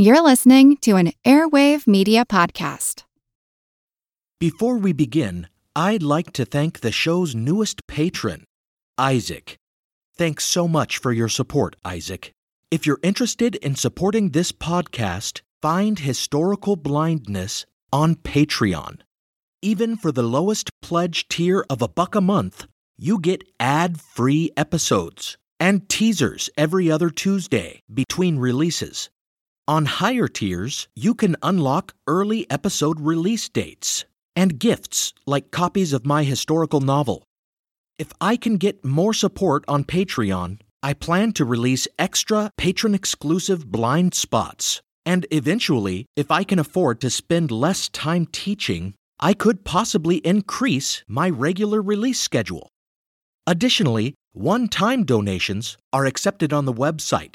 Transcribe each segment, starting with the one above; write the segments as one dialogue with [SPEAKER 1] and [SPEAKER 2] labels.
[SPEAKER 1] You're listening to an Airwave Media Podcast.
[SPEAKER 2] Before we begin, I'd like to thank the show's newest patron, Isaac. Thanks so much for your support, Isaac. If you're interested in supporting this podcast, find Historical Blindness on Patreon. Even for the lowest pledge tier of a buck a month, you get ad free episodes and teasers every other Tuesday between releases. On higher tiers, you can unlock early episode release dates and gifts like copies of my historical novel. If I can get more support on Patreon, I plan to release extra patron exclusive blind spots. And eventually, if I can afford to spend less time teaching, I could possibly increase my regular release schedule. Additionally, one time donations are accepted on the website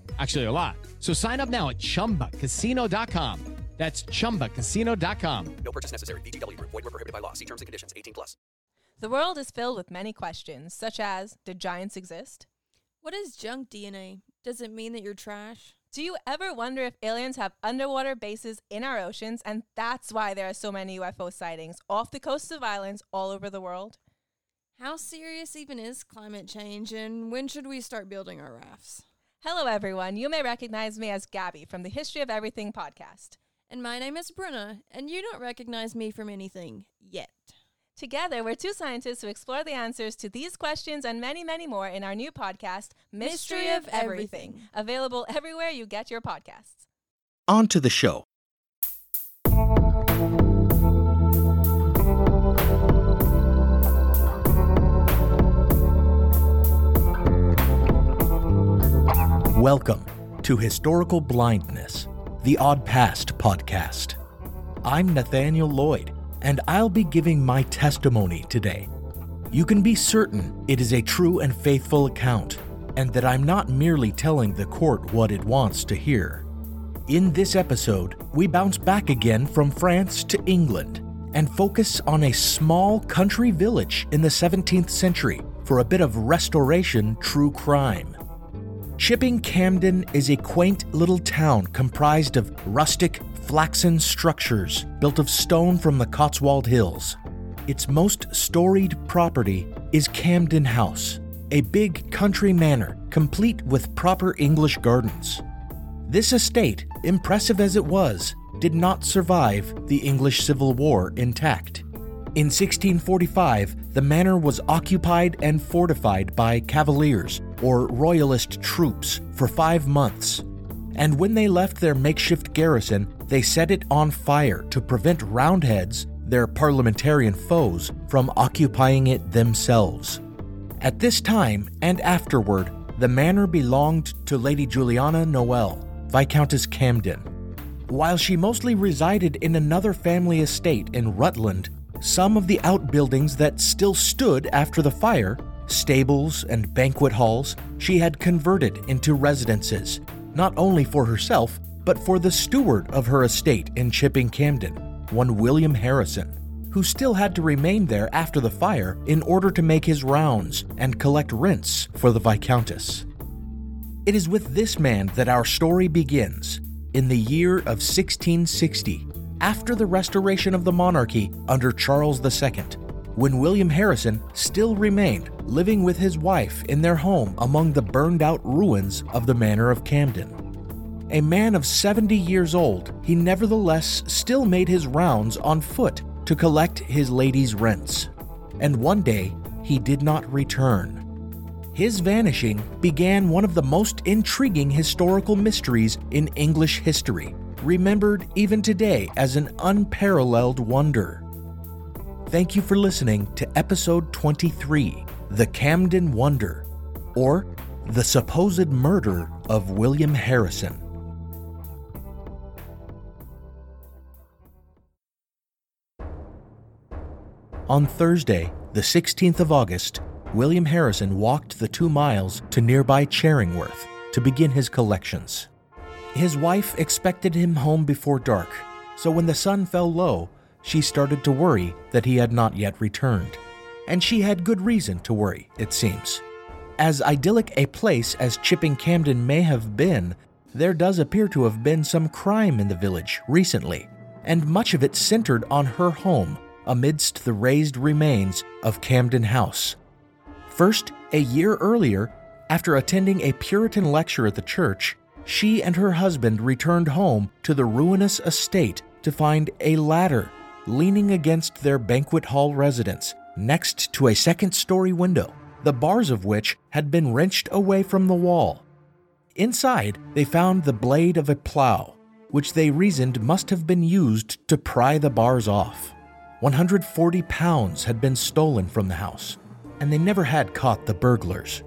[SPEAKER 3] Actually, a lot. So sign up now at chumbacasino.com. That's chumbacasino.com.
[SPEAKER 4] No purchase necessary. VGW Group. Void were prohibited by law. See terms and conditions. 18 plus.
[SPEAKER 5] The world is filled with many questions, such as Did giants exist?
[SPEAKER 6] What is junk DNA? Does it mean that you're trash?
[SPEAKER 5] Do you ever wonder if aliens have underwater bases in our oceans and that's why there are so many UFO sightings off the coasts of islands all over the world?
[SPEAKER 6] How serious even is climate change, and when should we start building our rafts?
[SPEAKER 5] Hello, everyone. You may recognize me as Gabby from the History of Everything podcast.
[SPEAKER 6] And my name is Bruna, and you don't recognize me from anything yet.
[SPEAKER 5] Together, we're two scientists who explore the answers to these questions and many, many more in our new podcast, Mystery,
[SPEAKER 6] Mystery
[SPEAKER 5] of
[SPEAKER 6] of
[SPEAKER 5] Everything,
[SPEAKER 6] Everything.
[SPEAKER 5] available everywhere you get your podcasts.
[SPEAKER 2] On to the show. Welcome to Historical Blindness, the Odd Past podcast. I'm Nathaniel Lloyd, and I'll be giving my testimony today. You can be certain it is a true and faithful account, and that I'm not merely telling the court what it wants to hear. In this episode, we bounce back again from France to England and focus on a small country village in the 17th century for a bit of restoration true crime. Chipping Campden is a quaint little town comprised of rustic, flaxen structures built of stone from the Cotswold Hills. Its most storied property is Campden House, a big country manor complete with proper English gardens. This estate, impressive as it was, did not survive the English Civil War intact. In 1645, the manor was occupied and fortified by Cavaliers, or Royalist troops, for five months. And when they left their makeshift garrison, they set it on fire to prevent Roundheads, their parliamentarian foes, from occupying it themselves. At this time and afterward, the manor belonged to Lady Juliana Noel, Viscountess Campden. While she mostly resided in another family estate in Rutland, some of the outbuildings that still stood after the fire, stables and banquet halls, she had converted into residences, not only for herself, but for the steward of her estate in Chipping Campden, one William Harrison, who still had to remain there after the fire in order to make his rounds and collect rents for the Viscountess. It is with this man that our story begins, in the year of 1660, after the restoration of the monarchy under Charles II, when William Harrison still remained living with his wife in their home among the burned out ruins of the Manor of Campden. A man of 70 years old, he nevertheless still made his rounds on foot to collect his lady's rents. And one day, he did not return. His vanishing began one of the most intriguing historical mysteries in English history, remembered even today as an unparalleled wonder. Thank you for listening to episode 23 The Campden Wonder, or The Supposed Murder of William Harrison. On Thursday, the 16th of August, William Harrison walked the two miles to nearby Charingworth to begin his collections. His wife expected him home before dark, so when the sun fell low, she started to worry that he had not yet returned. And she had good reason to worry, it seems. As idyllic a place as Chipping Campden may have been, there does appear to have been some crime in the village recently, and much of it centered on her home amidst the razed remains of Campden House. First, a year earlier, after attending a Puritan lecture at the church, she and her husband returned home to the ruinous estate to find a ladder leaning against their banquet hall residence next to a second story window, the bars of which had been wrenched away from the wall. Inside, they found the blade of a plow, which they reasoned must have been used to pry the bars off. 140 pounds had been stolen from the house, and they never had caught the burglars.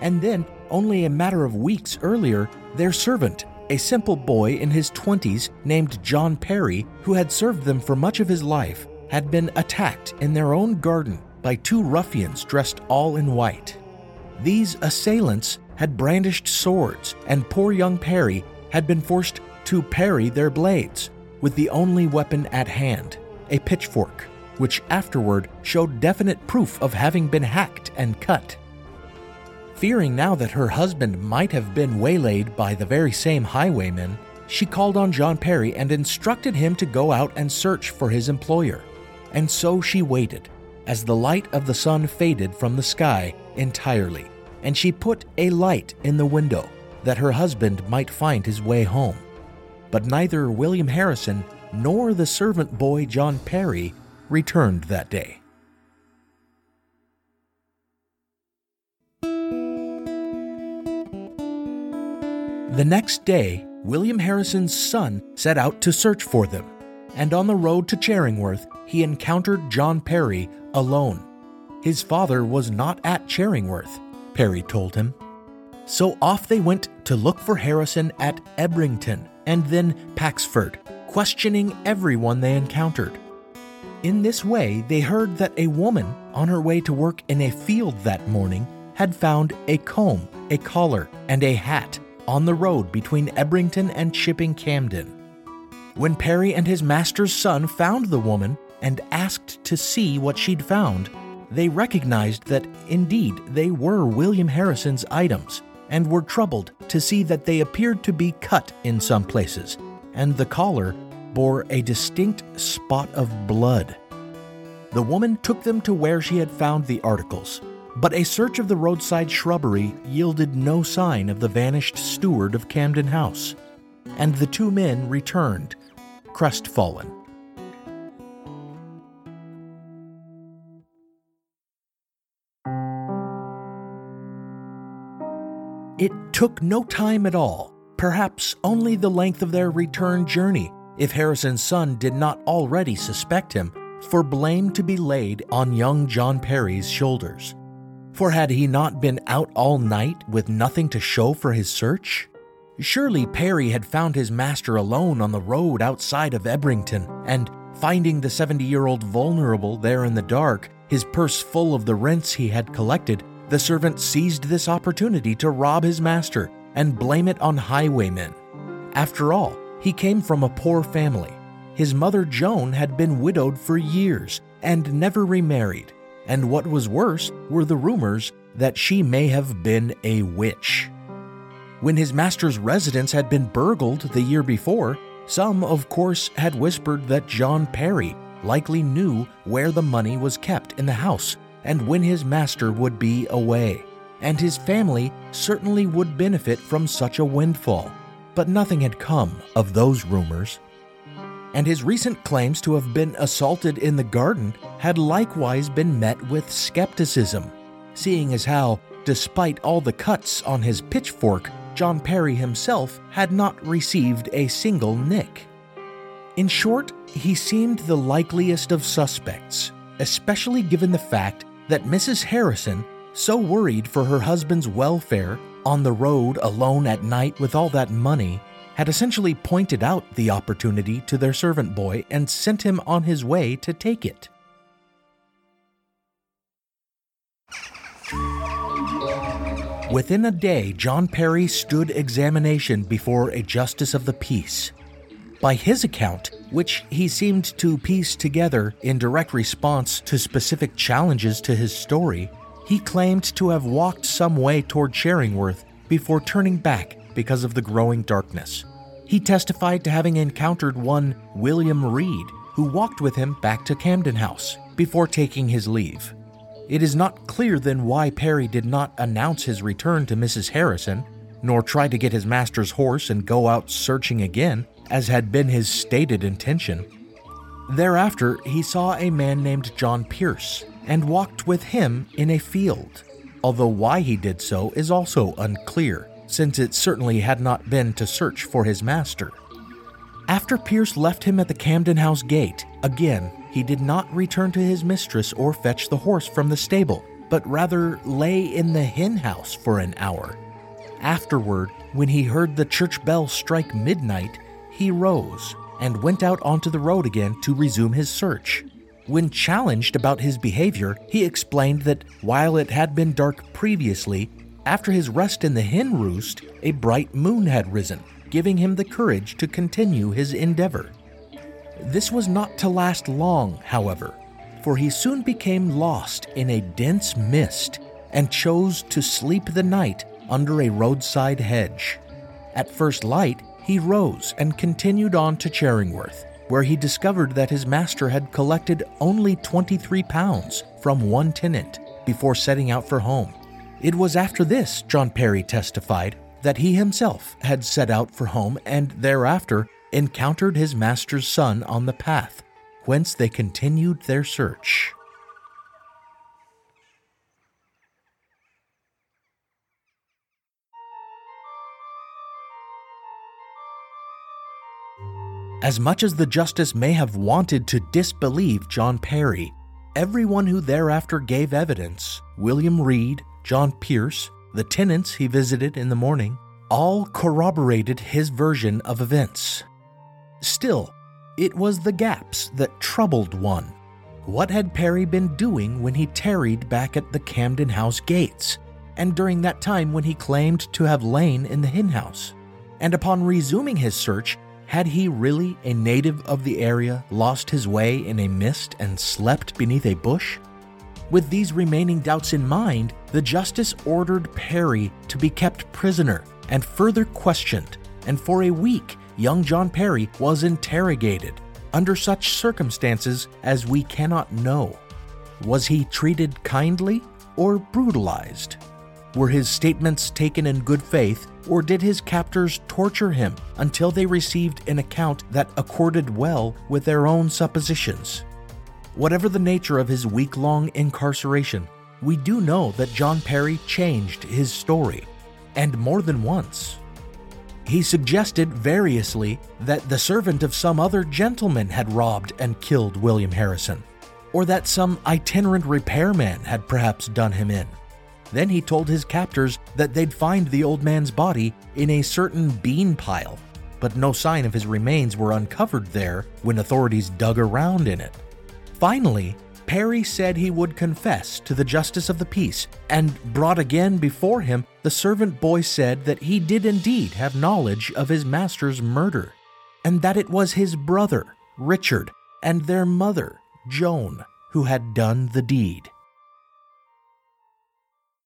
[SPEAKER 2] And then, only a matter of weeks earlier, their servant, a simple boy in his 20s named John Perry, who had served them for much of his life, had been attacked in their own garden by two ruffians dressed all in white. These assailants had brandished swords, and poor young Perry had been forced to parry their blades with the only weapon at hand, a pitchfork, which afterward showed definite proof of having been hacked and cut. Fearing now that her husband might have been waylaid by the very same highwaymen, she called on John Perry and instructed him to go out and search for his employer. And so she waited, as the light of the sun faded from the sky entirely, and she put a light in the window that her husband might find his way home. But neither William Harrison nor the servant boy John Perry returned that day. The next day, William Harrison's son set out to search for them, and on the road to Charingworth, he encountered John Perry alone. His father was not at Charingworth, Perry told him. So off they went to look for Harrison at Ebrington and then Paxford, questioning everyone they encountered. In this way, they heard that a woman on her way to work in a field that morning had found a comb, a collar, and a hat on the road between Ebrington and Chipping Camden. When Perry and his master's son found the woman and asked to see what she'd found, they recognized that indeed they were William Harrison's items and were troubled to see that they appeared to be cut in some places, and the collar bore a distinct spot of blood. The woman took them to where she had found the articles, but a search of the roadside shrubbery yielded no sign of the vanished steward of Campden House, and the two men returned, crestfallen. It took no time at all, perhaps only the length of their return journey, if Harrison's son did not already suspect him, for blame to be laid on young John Perry's shoulders. For had he not been out all night with nothing to show for his search? Surely Perry had found his master alone on the road outside of Ebrington, and finding the 70 year old vulnerable there in the dark, his purse full of the rents he had collected, the servant seized this opportunity to rob his master and blame it on highwaymen. After all, he came from a poor family. His mother Joan had been widowed for years and never remarried, and what was worse were the rumors that she may have been a witch. When his master's residence had been burgled the year before, some, of course, had whispered that John Perry likely knew where the money was kept in the house and when his master would be away, and his family certainly would benefit from such a windfall. But nothing had come of those rumors. And his recent claims to have been assaulted in the garden had likewise been met with skepticism, seeing as how, despite all the cuts on his pitchfork, John Perry himself had not received a single nick. In short, he seemed the likeliest of suspects, especially given the fact that Mrs. Harrison, so worried for her husband's welfare on the road alone at night with all that money, had essentially pointed out the opportunity to their servant boy and sent him on his way to take it. Within a day, John Perry stood examination before a justice of the peace. By his account, which he seemed to piece together in direct response to specific challenges to his story, he claimed to have walked some way toward Charingworth before turning back because of the growing darkness. He testified to having encountered one William Reed, who walked with him back to Campden House before taking his leave. It is not clear then why Perry did not announce his return to Mrs. Harrison, nor try to get his master's horse and go out searching again, as had been his stated intention. Thereafter, he saw a man named John Pierce and walked with him in a field, although why he did so is also unclear, since it certainly had not been to search for his master. After Pierce left him at the Campden House gate, again, he did not return to his mistress or fetch the horse from the stable, but rather lay in the hen house for an hour. Afterward, when he heard the church bell strike midnight, he rose and went out onto the road again to resume his search. When challenged about his behavior, he explained that while it had been dark previously, after his rest in the hen roost, a bright moon had risen, giving him the courage to continue his endeavor. This was not to last long, however, for he soon became lost in a dense mist and chose to sleep the night under a roadside hedge. At first light, he rose and continued on to Charingworth, where he discovered that his master had collected only 23 pounds from one tenant before setting out for home. It was after this, John Perry testified, that he himself had set out for home and thereafter encountered his master's son on the path, whence they continued their search. As much as the justice may have wanted to disbelieve John Perry, everyone who thereafter gave evidence William Reed, John Pierce, the tenants he visited in the morning all corroborated his version of events. Still, it was the gaps that troubled one. What had Perry been doing when he tarried back at the Campden House gates, and during that time when he claimed to have lain in the hen house? And upon resuming his search, had he really, a native of the area, lost his way in a mist and slept beneath a bush? With these remaining doubts in mind, the justice ordered Perry to be kept prisoner and further questioned, and for a week young John Perry was interrogated under such circumstances as we cannot know. Was he treated kindly or brutalized? Were his statements taken in good faith, or did his captors torture him until they received an account that accorded well with their own suppositions? Whatever the nature of his week long incarceration, we do know that John Perry changed his story, and more than once. He suggested variously that the servant of some other gentleman had robbed and killed William Harrison, or that some itinerant repairman had perhaps done him in. Then he told his captors that they'd find the old man's body in a certain bean pile, but no sign of his remains were uncovered there when authorities dug around in it. Finally, Perry said he would confess to the justice of the peace, and brought again before him, the servant boy said that he did indeed have knowledge of his master's murder, and that it was his brother, Richard, and their mother, Joan, who had done the deed.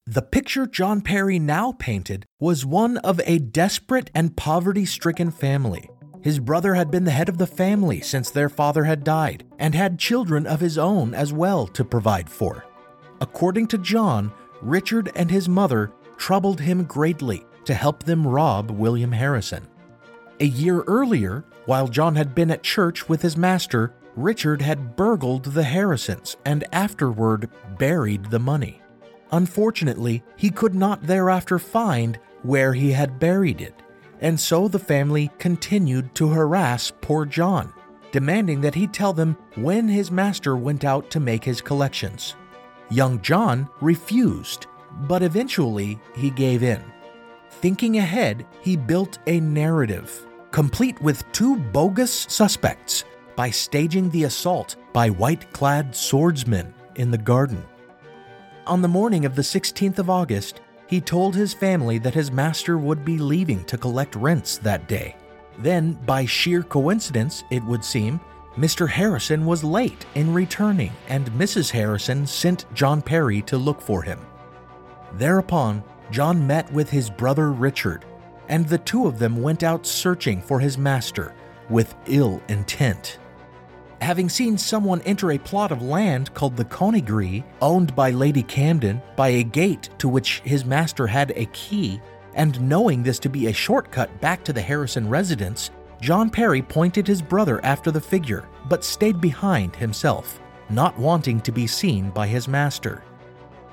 [SPEAKER 2] The picture John Perry now painted was one of a desperate and poverty stricken family. His brother had been the head of the family since their father had died, and had children of his own as well to provide for. According to John, Richard and his mother troubled him greatly to help them rob William Harrison. A year earlier, while John had been at church with his master, Richard had burgled the Harrisons and afterward buried the money. Unfortunately, he could not thereafter find where he had buried it, and so the family continued to harass poor John, demanding that he tell them when his master went out to make his collections. Young John refused, but eventually he gave in. Thinking ahead, he built a narrative, complete with two bogus suspects, by staging the assault by white clad swordsmen in the garden. On the morning of the 16th of August, he told his family that his master would be leaving to collect rents that day. Then, by sheer coincidence, it would seem, Mr. Harrison was late in returning, and Mrs. Harrison sent John Perry to look for him. Thereupon, John met with his brother Richard, and the two of them went out searching for his master with ill intent. Having seen someone enter a plot of land called the Conygree, owned by Lady Campden, by a gate to which his master had a key, and knowing this to be a shortcut back to the Harrison residence, John Perry pointed his brother after the figure, but stayed behind himself, not wanting to be seen by his master.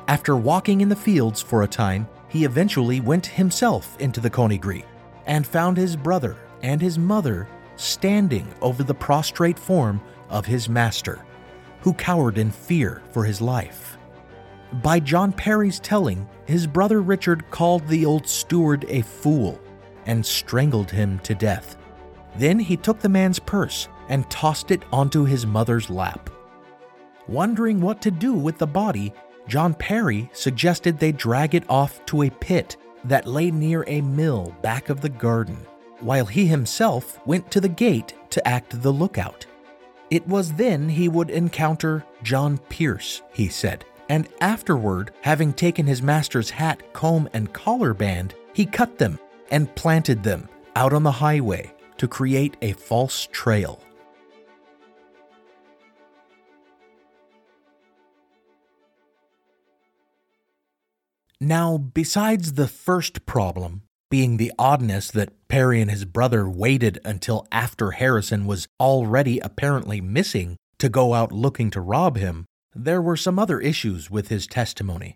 [SPEAKER 2] After walking in the fields for a time, he eventually went himself into the Conygree and found his brother and his mother standing over the prostrate form of his master, who cowered in fear for his life. By John Perry's telling, his brother Richard called the old steward a fool and strangled him to death. Then he took the man's purse and tossed it onto his mother's lap. Wondering what to do with the body, John Perry suggested they drag it off to a pit that lay near a mill back of the garden, while he himself went to the gate to act the lookout. It was then he would encounter John Pierce, he said, and afterward, having taken his master's hat, comb, and collar band, he cut them and planted them out on the highway to create a false trail. Now, besides the first problem, being the oddness that Perry and his brother waited until after Harrison was already apparently missing to go out looking to rob him, there were some other issues with his testimony.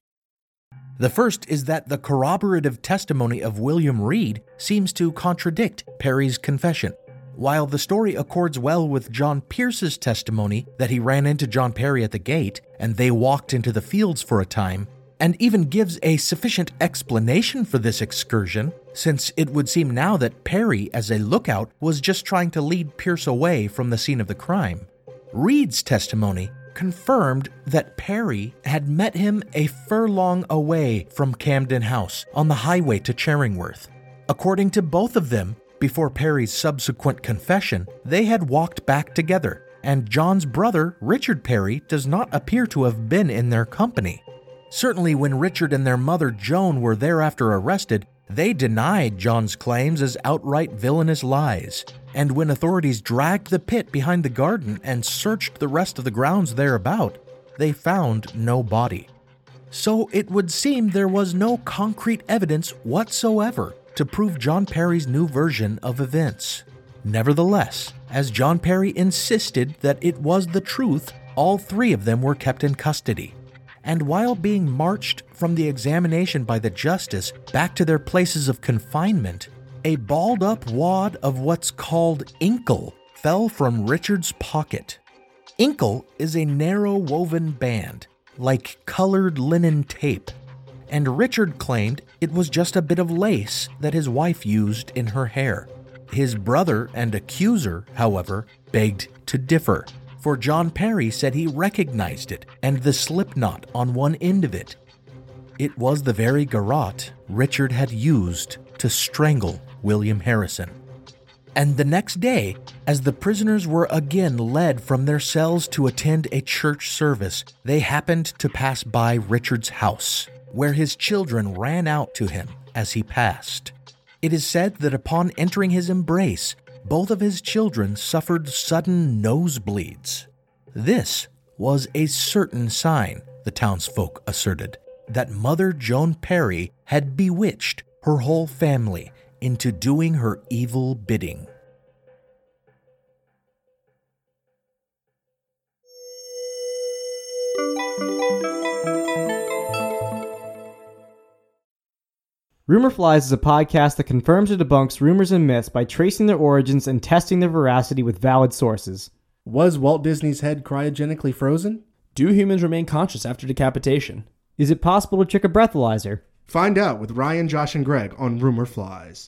[SPEAKER 2] The first is that the corroborative testimony of William Reed seems to contradict Perry's confession. While the story accords well with John Pierce's testimony that he ran into John Perry at the gate and they walked into the fields for a time, and even gives a sufficient explanation for this excursion, since it would seem now that Perry, as a lookout, was just trying to lead Pierce away from the scene of the crime. Reed's testimony confirmed that Perry had met him a furlong away from Campden House on the highway to Charingworth. According to both of them, before Perry's subsequent confession, they had walked back together, and John's brother, Richard Perry, does not appear to have been in their company. Certainly, when Richard and their mother Joan were thereafter arrested, they denied John's claims as outright villainous lies. And when authorities dragged the pit behind the garden and searched the rest of the grounds thereabout, they found no body. So it would seem there was no concrete evidence whatsoever to prove John Perry's new version of events. Nevertheless, as John Perry insisted that it was the truth, all three of them were kept in custody and while being marched from the examination by the justice back to their places of confinement, a balled up wad of what's called inkle fell from Richard's pocket. Inkle is a narrow woven band, like colored linen tape, and Richard claimed it was just a bit of lace that his wife used in her hair. His brother and accuser, however, begged to differ for John Perry said he recognized it and the slip knot on one end of it. It was the very garrote Richard had used to strangle William Harrison. And the next day, as the prisoners were again led from their cells to attend a church service, they happened to pass by Richard's house, where his children ran out to him as he passed. It is said that upon entering his embrace, both of his children suffered sudden nosebleeds. This was a certain sign, the townsfolk asserted, that Mother Joan Perry had bewitched her whole family into doing her evil bidding.
[SPEAKER 7] Rumor Flies is a podcast that confirms or debunks rumors and myths by tracing their origins and testing their veracity with valid sources.
[SPEAKER 8] Was Walt Disney's head cryogenically frozen?
[SPEAKER 9] Do humans remain conscious after decapitation?
[SPEAKER 7] Is it possible to trick a breathalyzer?
[SPEAKER 8] Find out with Ryan, Josh, and Greg on Rumor Flies.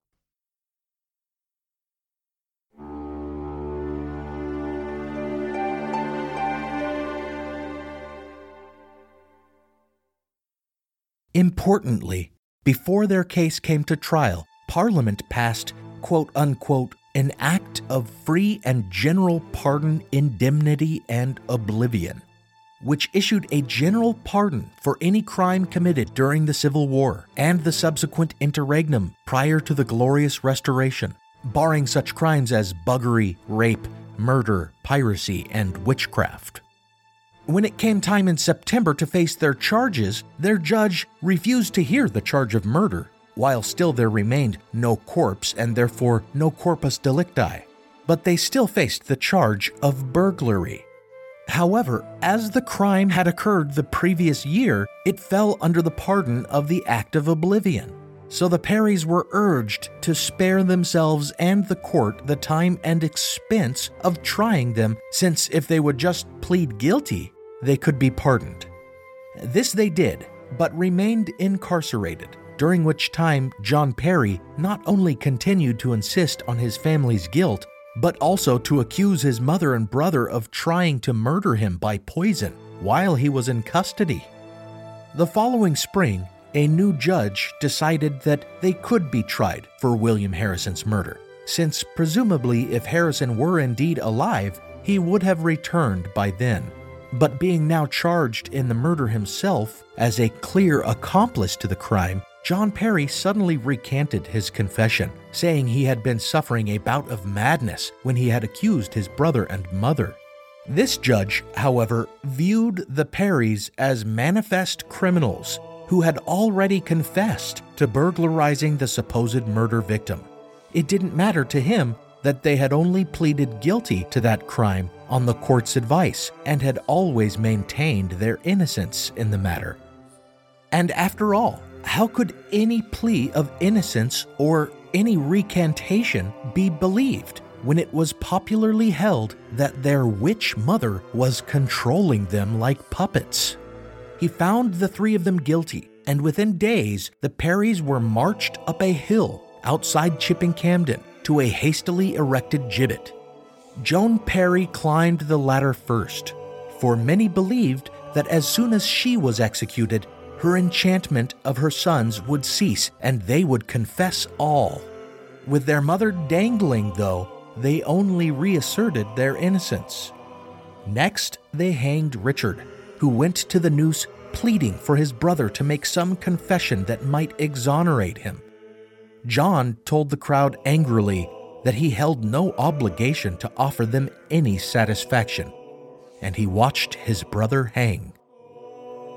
[SPEAKER 2] Importantly, before their case came to trial, Parliament passed, quote unquote, an act of free and general pardon, indemnity, and oblivion, which issued a general pardon for any crime committed during the Civil War and the subsequent interregnum prior to the Glorious Restoration, barring such crimes as buggery, rape, murder, piracy, and witchcraft. When it came time in September to face their charges, their judge refused to hear the charge of murder, while still there remained no corpse and therefore no corpus delicti. But they still faced the charge of burglary. However, as the crime had occurred the previous year, it fell under the pardon of the Act of Oblivion. So the Perrys were urged to spare themselves and the court the time and expense of trying them, since if they would just plead guilty, they could be pardoned. This they did, but remained incarcerated, during which time John Perry not only continued to insist on his family's guilt, but also to accuse his mother and brother of trying to murder him by poison while he was in custody. The following spring, a new judge decided that they could be tried for William Harrison's murder, since presumably if Harrison were indeed alive, he would have returned by then. But being now charged in the murder himself as a clear accomplice to the crime, John Perry suddenly recanted his confession, saying he had been suffering a bout of madness when he had accused his brother and mother. This judge, however, viewed the Perrys as manifest criminals who had already confessed to burglarizing the supposed murder victim. It didn't matter to him that they had only pleaded guilty to that crime on the court's advice and had always maintained their innocence in the matter. And after all, how could any plea of innocence or any recantation be believed when it was popularly held that their witch mother was controlling them like puppets? He found the three of them guilty, and within days, the Perrys were marched up a hill outside Chipping Campden to a hastily erected gibbet. Joan Perry climbed the ladder first, for many believed that as soon as she was executed, her enchantment of her sons would cease and they would confess all. With their mother dangling, though, they only reasserted their innocence. Next, they hanged Richard, who went to the noose pleading for his brother to make some confession that might exonerate him. John told the crowd angrily that he held no obligation to offer them any satisfaction, and he watched his brother hang.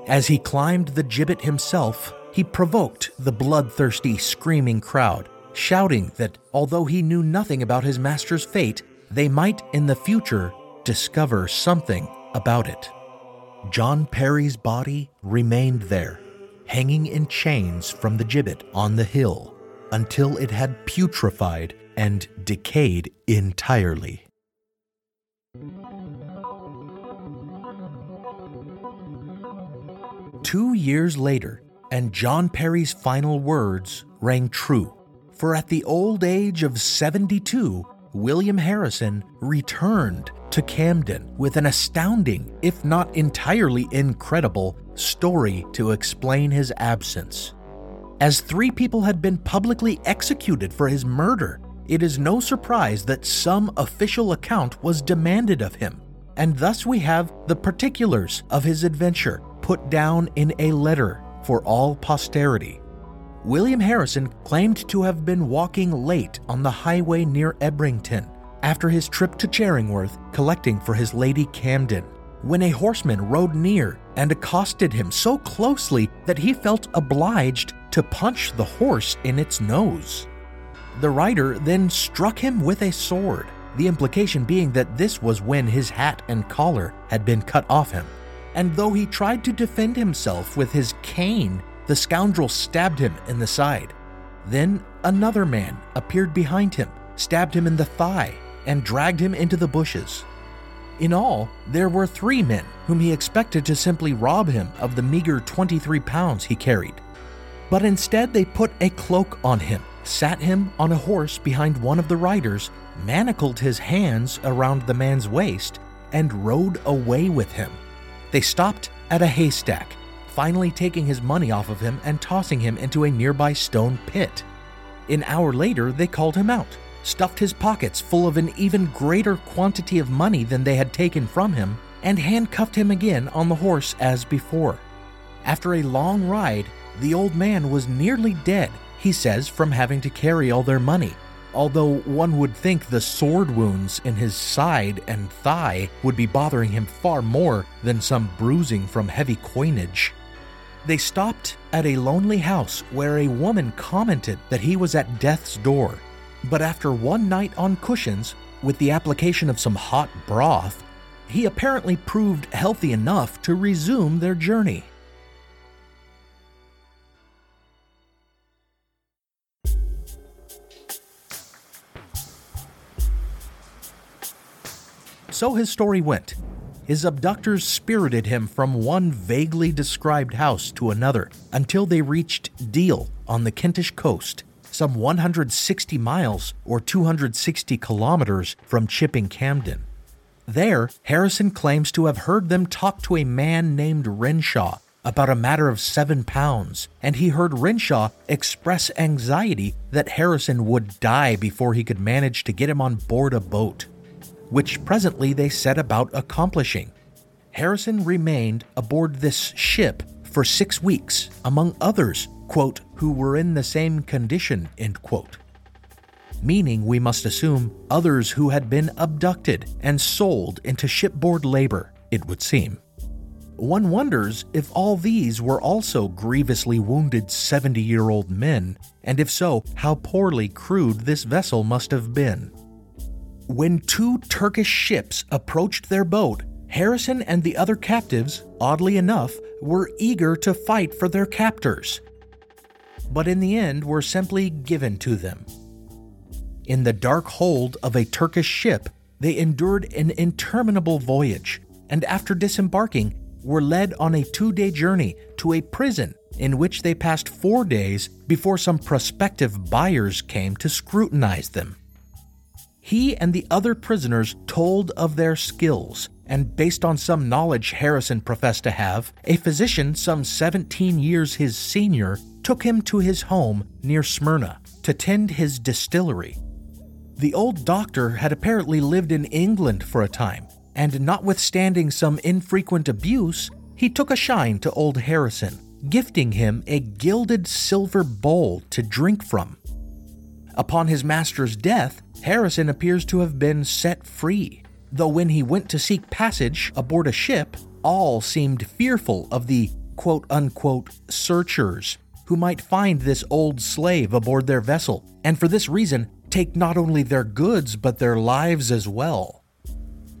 [SPEAKER 2] As he climbed the gibbet himself, he provoked the bloodthirsty, screaming crowd, shouting that although he knew nothing about his master's fate, they might in the future discover something about it. John Perry's body remained there, hanging in chains from the gibbet on the hill, until it had putrefied and decayed entirely. Two years later, and John Perry's final words rang true. For at the old age of 72, William Harrison returned to Campden with an astounding, if not entirely incredible, story to explain his absence. As three people had been publicly executed for his murder, it is no surprise that some official account was demanded of him, and thus we have the particulars of his adventure put down in a letter for all posterity. William Harrison claimed to have been walking late on the highway near Ebrington after his trip to Charingworth collecting for his lady Campden when a horseman rode near and accosted him so closely that he felt obliged to punch the horse in its nose. The rider then struck him with a sword, the implication being that this was when his hat and collar had been cut off him. And though he tried to defend himself with his cane, the scoundrel stabbed him in the side. Then another man appeared behind him, stabbed him in the thigh, and dragged him into the bushes. In all, there were three men whom he expected to simply rob him of the meager 23 pounds he carried. But instead, they put a cloak on him, sat him on a horse behind one of the riders, manacled his hands around the man's waist, and rode away with him. They stopped at a haystack, finally taking his money off of him and tossing him into a nearby stone pit. An hour later, they called him out, stuffed his pockets full of an even greater quantity of money than they had taken from him, and handcuffed him again on the horse as before. After a long ride, the old man was nearly dead, he says, from having to carry all their money. Although one would think the sword wounds in his side and thigh would be bothering him far more than some bruising from heavy coinage. They stopped at a lonely house where a woman commented that he was at death's door. But after one night on cushions, with the application of some hot broth, he apparently proved healthy enough to resume their journey. So his story went. His abductors spirited him from one vaguely described house to another until they reached Deal on the Kentish coast, some 160 miles or 260 kilometers from Chipping Campden. There, Harrison claims to have heard them talk to a man named Renshaw about a matter of seven pounds, and he heard Renshaw express anxiety that Harrison would die before he could manage to get him on board a boat which presently they set about accomplishing. Harrison remained aboard this ship for six weeks, among others, quote, who were in the same condition, end quote. Meaning, we must assume, others who had been abducted and sold into shipboard labor, it would seem. One wonders if all these were also grievously wounded 70 year old men, and if so, how poorly crewed this vessel must have been. When two Turkish ships approached their boat, Harrison and the other captives, oddly enough, were eager to fight for their captors, but in the end were simply given to them. In the dark hold of a Turkish ship, they endured an interminable voyage, and after disembarking, were led on a two day journey to a prison in which they passed four days before some prospective buyers came to scrutinize them. He and the other prisoners told of their skills, and based on some knowledge Harrison professed to have, a physician some 17 years his senior took him to his home near Smyrna to tend his distillery. The old doctor had apparently lived in England for a time, and notwithstanding some infrequent abuse, he took a shine to old Harrison, gifting him a gilded silver bowl to drink from. Upon his master's death, Harrison appears to have been set free, though when he went to seek passage aboard a ship, all seemed fearful of the quote unquote searchers who might find this old slave aboard their vessel, and for this reason take not only their goods but their lives as well.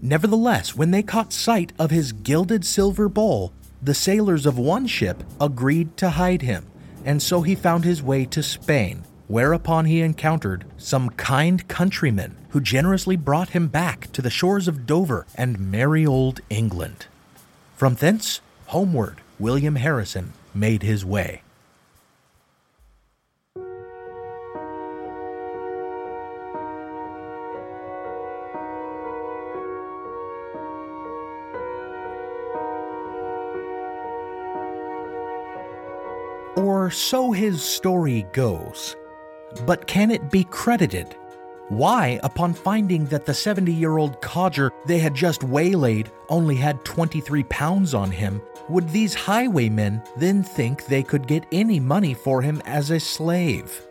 [SPEAKER 2] Nevertheless, when they caught sight of his gilded silver bowl, the sailors of one ship agreed to hide him, and so he found his way to Spain, whereupon he encountered some kind countrymen who generously brought him back to the shores of Dover and merry old England. From thence, homeward, William Harrison made his way. Or so his story goes. But can it be credited? Why, upon finding that the 70 year old codger they had just waylaid only had 23 pounds on him, would these highwaymen then think they could get any money for him as a slave?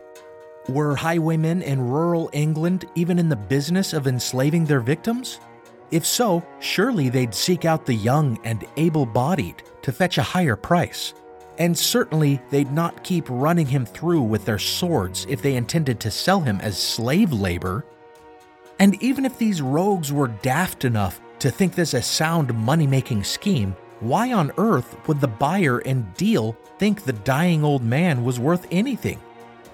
[SPEAKER 2] Were highwaymen in rural England even in the business of enslaving their victims? If so, surely they'd seek out the young and able bodied to fetch a higher price. And certainly they'd not keep running him through with their swords if they intended to sell him as slave labor. And even if these rogues were daft enough to think this a sound money making scheme, why on earth would the buyer and deal think the dying old man was worth anything?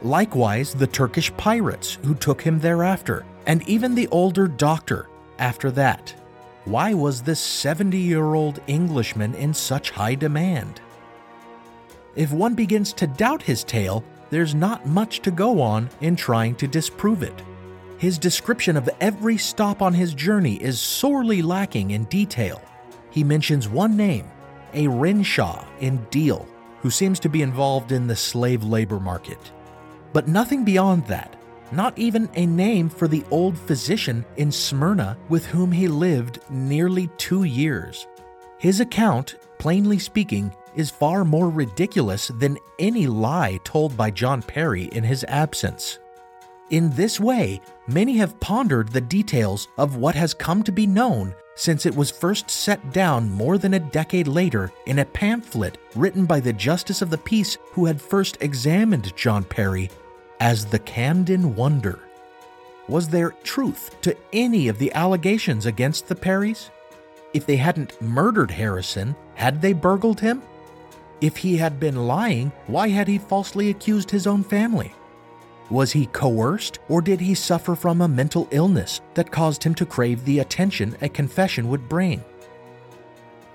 [SPEAKER 2] Likewise, the Turkish pirates who took him thereafter, and even the older doctor after that. Why was this 70 year old Englishman in such high demand? If one begins to doubt his tale, there's not much to go on in trying to disprove it. His description of every stop on his journey is sorely lacking in detail. He mentions one name, a Renshaw in Deal, who seems to be involved in the slave labor market. But nothing beyond that, not even a name for the old physician in Smyrna with whom he lived nearly two years. His account, plainly speaking, is far more ridiculous than any lie told by John Perry in his absence. In this way, many have pondered the details of what has come to be known since it was first set down more than a decade later in a pamphlet written by the Justice of the Peace who had first examined John Perry as the Campden Wonder. Was there truth to any of the allegations against the Perrys? If they hadn't murdered Harrison, had they burgled him? If he had been lying, why had he falsely accused his own family? Was he coerced, or did he suffer from a mental illness that caused him to crave the attention a confession would bring?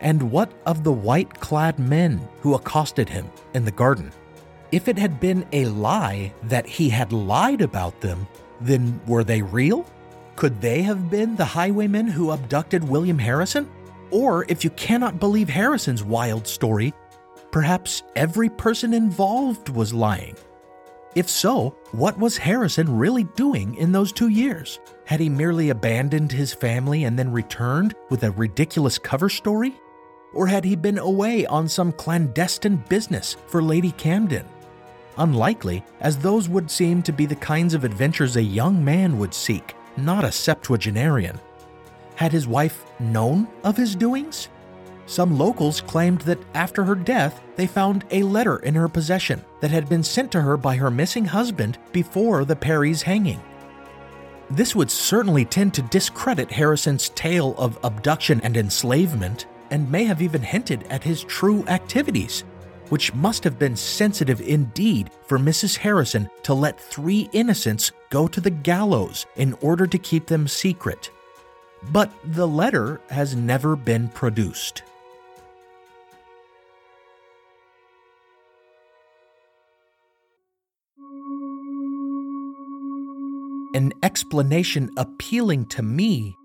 [SPEAKER 2] And what of the white clad men who accosted him in the garden? If it had been a lie that he had lied about them, then were they real? Could they have been the highwaymen who abducted William Harrison? Or if you cannot believe Harrison's wild story, Perhaps every person involved was lying. If so, what was Harrison really doing in those two years? Had he merely abandoned his family and then returned with a ridiculous cover story? Or had he been away on some clandestine business for Lady Campden? Unlikely, as those would seem to be the kinds of adventures a young man would seek, not a septuagenarian. Had his wife known of his doings? Some locals claimed that after her death, they found a letter in her possession that had been sent to her by her missing husband before the Perry's hanging. This would certainly tend to discredit Harrison's tale of abduction and enslavement, and may have even hinted at his true activities, which must have been sensitive indeed for Mrs. Harrison to let three innocents go to the gallows in order to keep them secret. But the letter has never been produced. An explanation appealing to me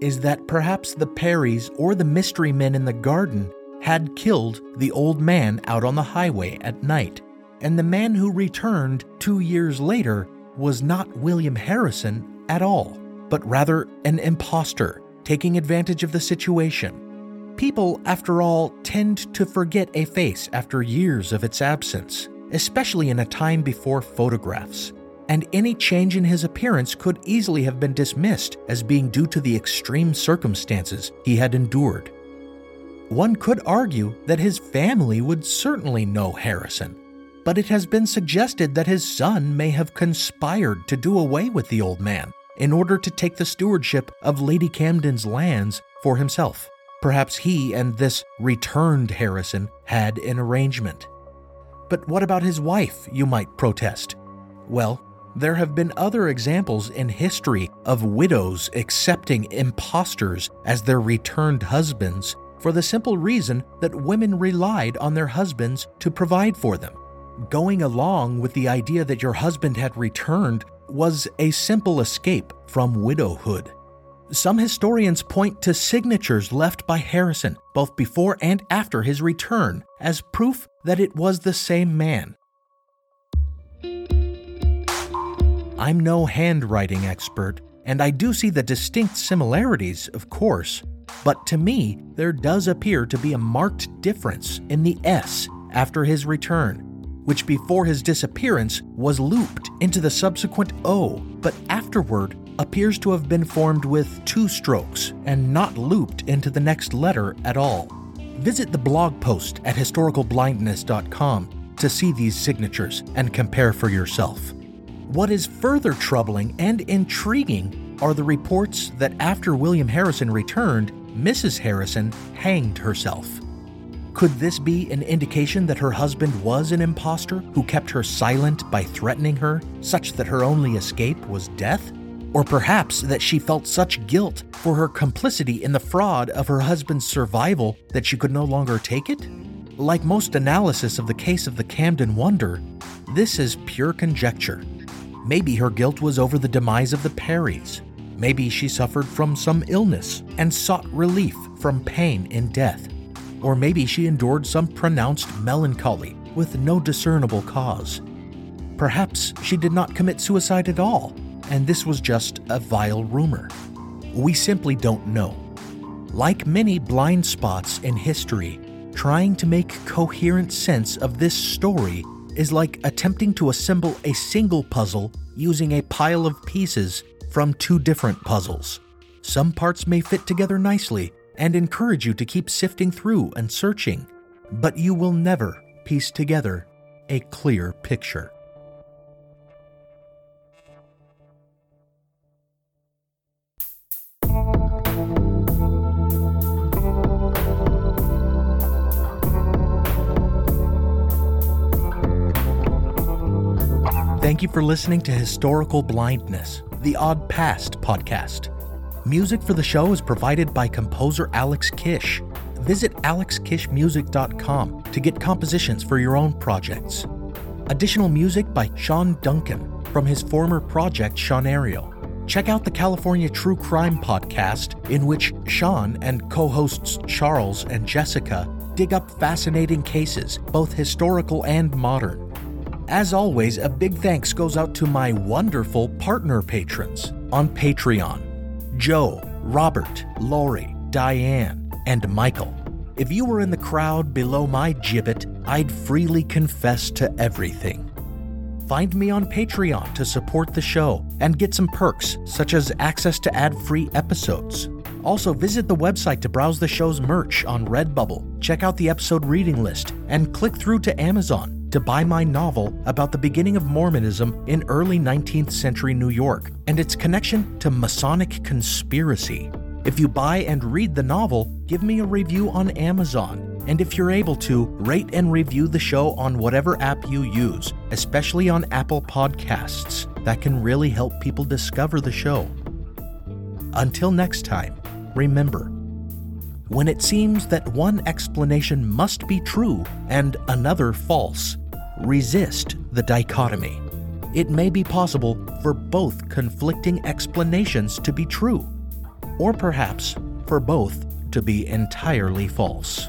[SPEAKER 2] is that perhaps the Perrys or the mystery men in the garden had killed the old man out on the highway at night, and the man who returned two years later was not William Harrison at all, but rather an impostor taking advantage of the situation. People, after all, tend to forget a face after years of its absence, especially in a time before photographs and any change in his appearance could easily have been dismissed as being due to the extreme circumstances he had endured. One could argue that his family would certainly know Harrison, but it has been suggested that his son may have conspired to do away with the old man in order to take the stewardship of Lady Campden's lands for himself. Perhaps he and this returned Harrison had an arrangement. But what about his wife, you might protest? Well, There have been other examples in history of widows accepting impostors as their returned husbands for the simple reason that women relied on their husbands to provide for them. Going along with the idea that your husband had returned was a simple escape from widowhood. Some historians point to signatures left by Harrison, both before and after his return, as proof that it was the same man. I'm no handwriting expert, and I do see the distinct similarities, of course, but to me, there does appear to be a marked difference in the S after his return, which before his disappearance was looped into the subsequent O, but afterward appears to have been formed with two strokes and not looped into the next letter at all. Visit the blog post at historicalblindness.com to see these signatures and compare for yourself. What is further troubling and intriguing are the reports that after William Harrison returned, Mrs. Harrison hanged herself. Could this be an indication that her husband was an impostor who kept her silent by threatening her, such that her only escape was death? Or perhaps that she felt such guilt for her complicity in the fraud of her husband's survival that she could no longer take it? Like most analysis of the case of the Campden Wonder, this is pure conjecture. Maybe her guilt was over the demise of the Perrys. Maybe she suffered from some illness and sought relief from pain in death. Or maybe she endured some pronounced melancholy with no discernible cause. Perhaps she did not commit suicide at all, and this was just a vile rumor. We simply don't know. Like many blind spots in history, trying to make coherent sense of this story is like attempting to assemble a single puzzle using a pile of pieces from two different puzzles. Some parts may fit together nicely and encourage you to keep sifting through and searching, but you will never piece together a clear picture. Thank you for listening to Historical Blindness, the Odd Past podcast. Music for the show is provided by composer Alex Kish. Visit alexkishmusic.com to get compositions for your own projects. Additional music by Sean Duncan from his former project Sean Ariel. Check out the California True Crime podcast, in which Sean and co hosts Charles and Jessica dig up fascinating cases, both historical and modern. As always, a big thanks goes out to my wonderful partner patrons on Patreon Joe, Robert, Lori, Diane, and Michael. If you were in the crowd below my gibbet, I'd freely confess to everything. Find me on Patreon to support the show and get some perks, such as access to ad free episodes. Also, visit the website to browse the show's merch on Redbubble, check out the episode reading list, and click through to Amazon to buy my novel about the beginning of Mormonism in early 19th century New York and its connection to Masonic conspiracy. If you buy and read the novel, give me a review on Amazon. And if you're able to, rate and review the show on whatever app you use, especially on Apple Podcasts. That can really help people discover the show. Until next time, remember when it seems that one explanation must be true and another false, resist the dichotomy. It may be possible for both conflicting explanations to be true, or perhaps for both to be entirely false.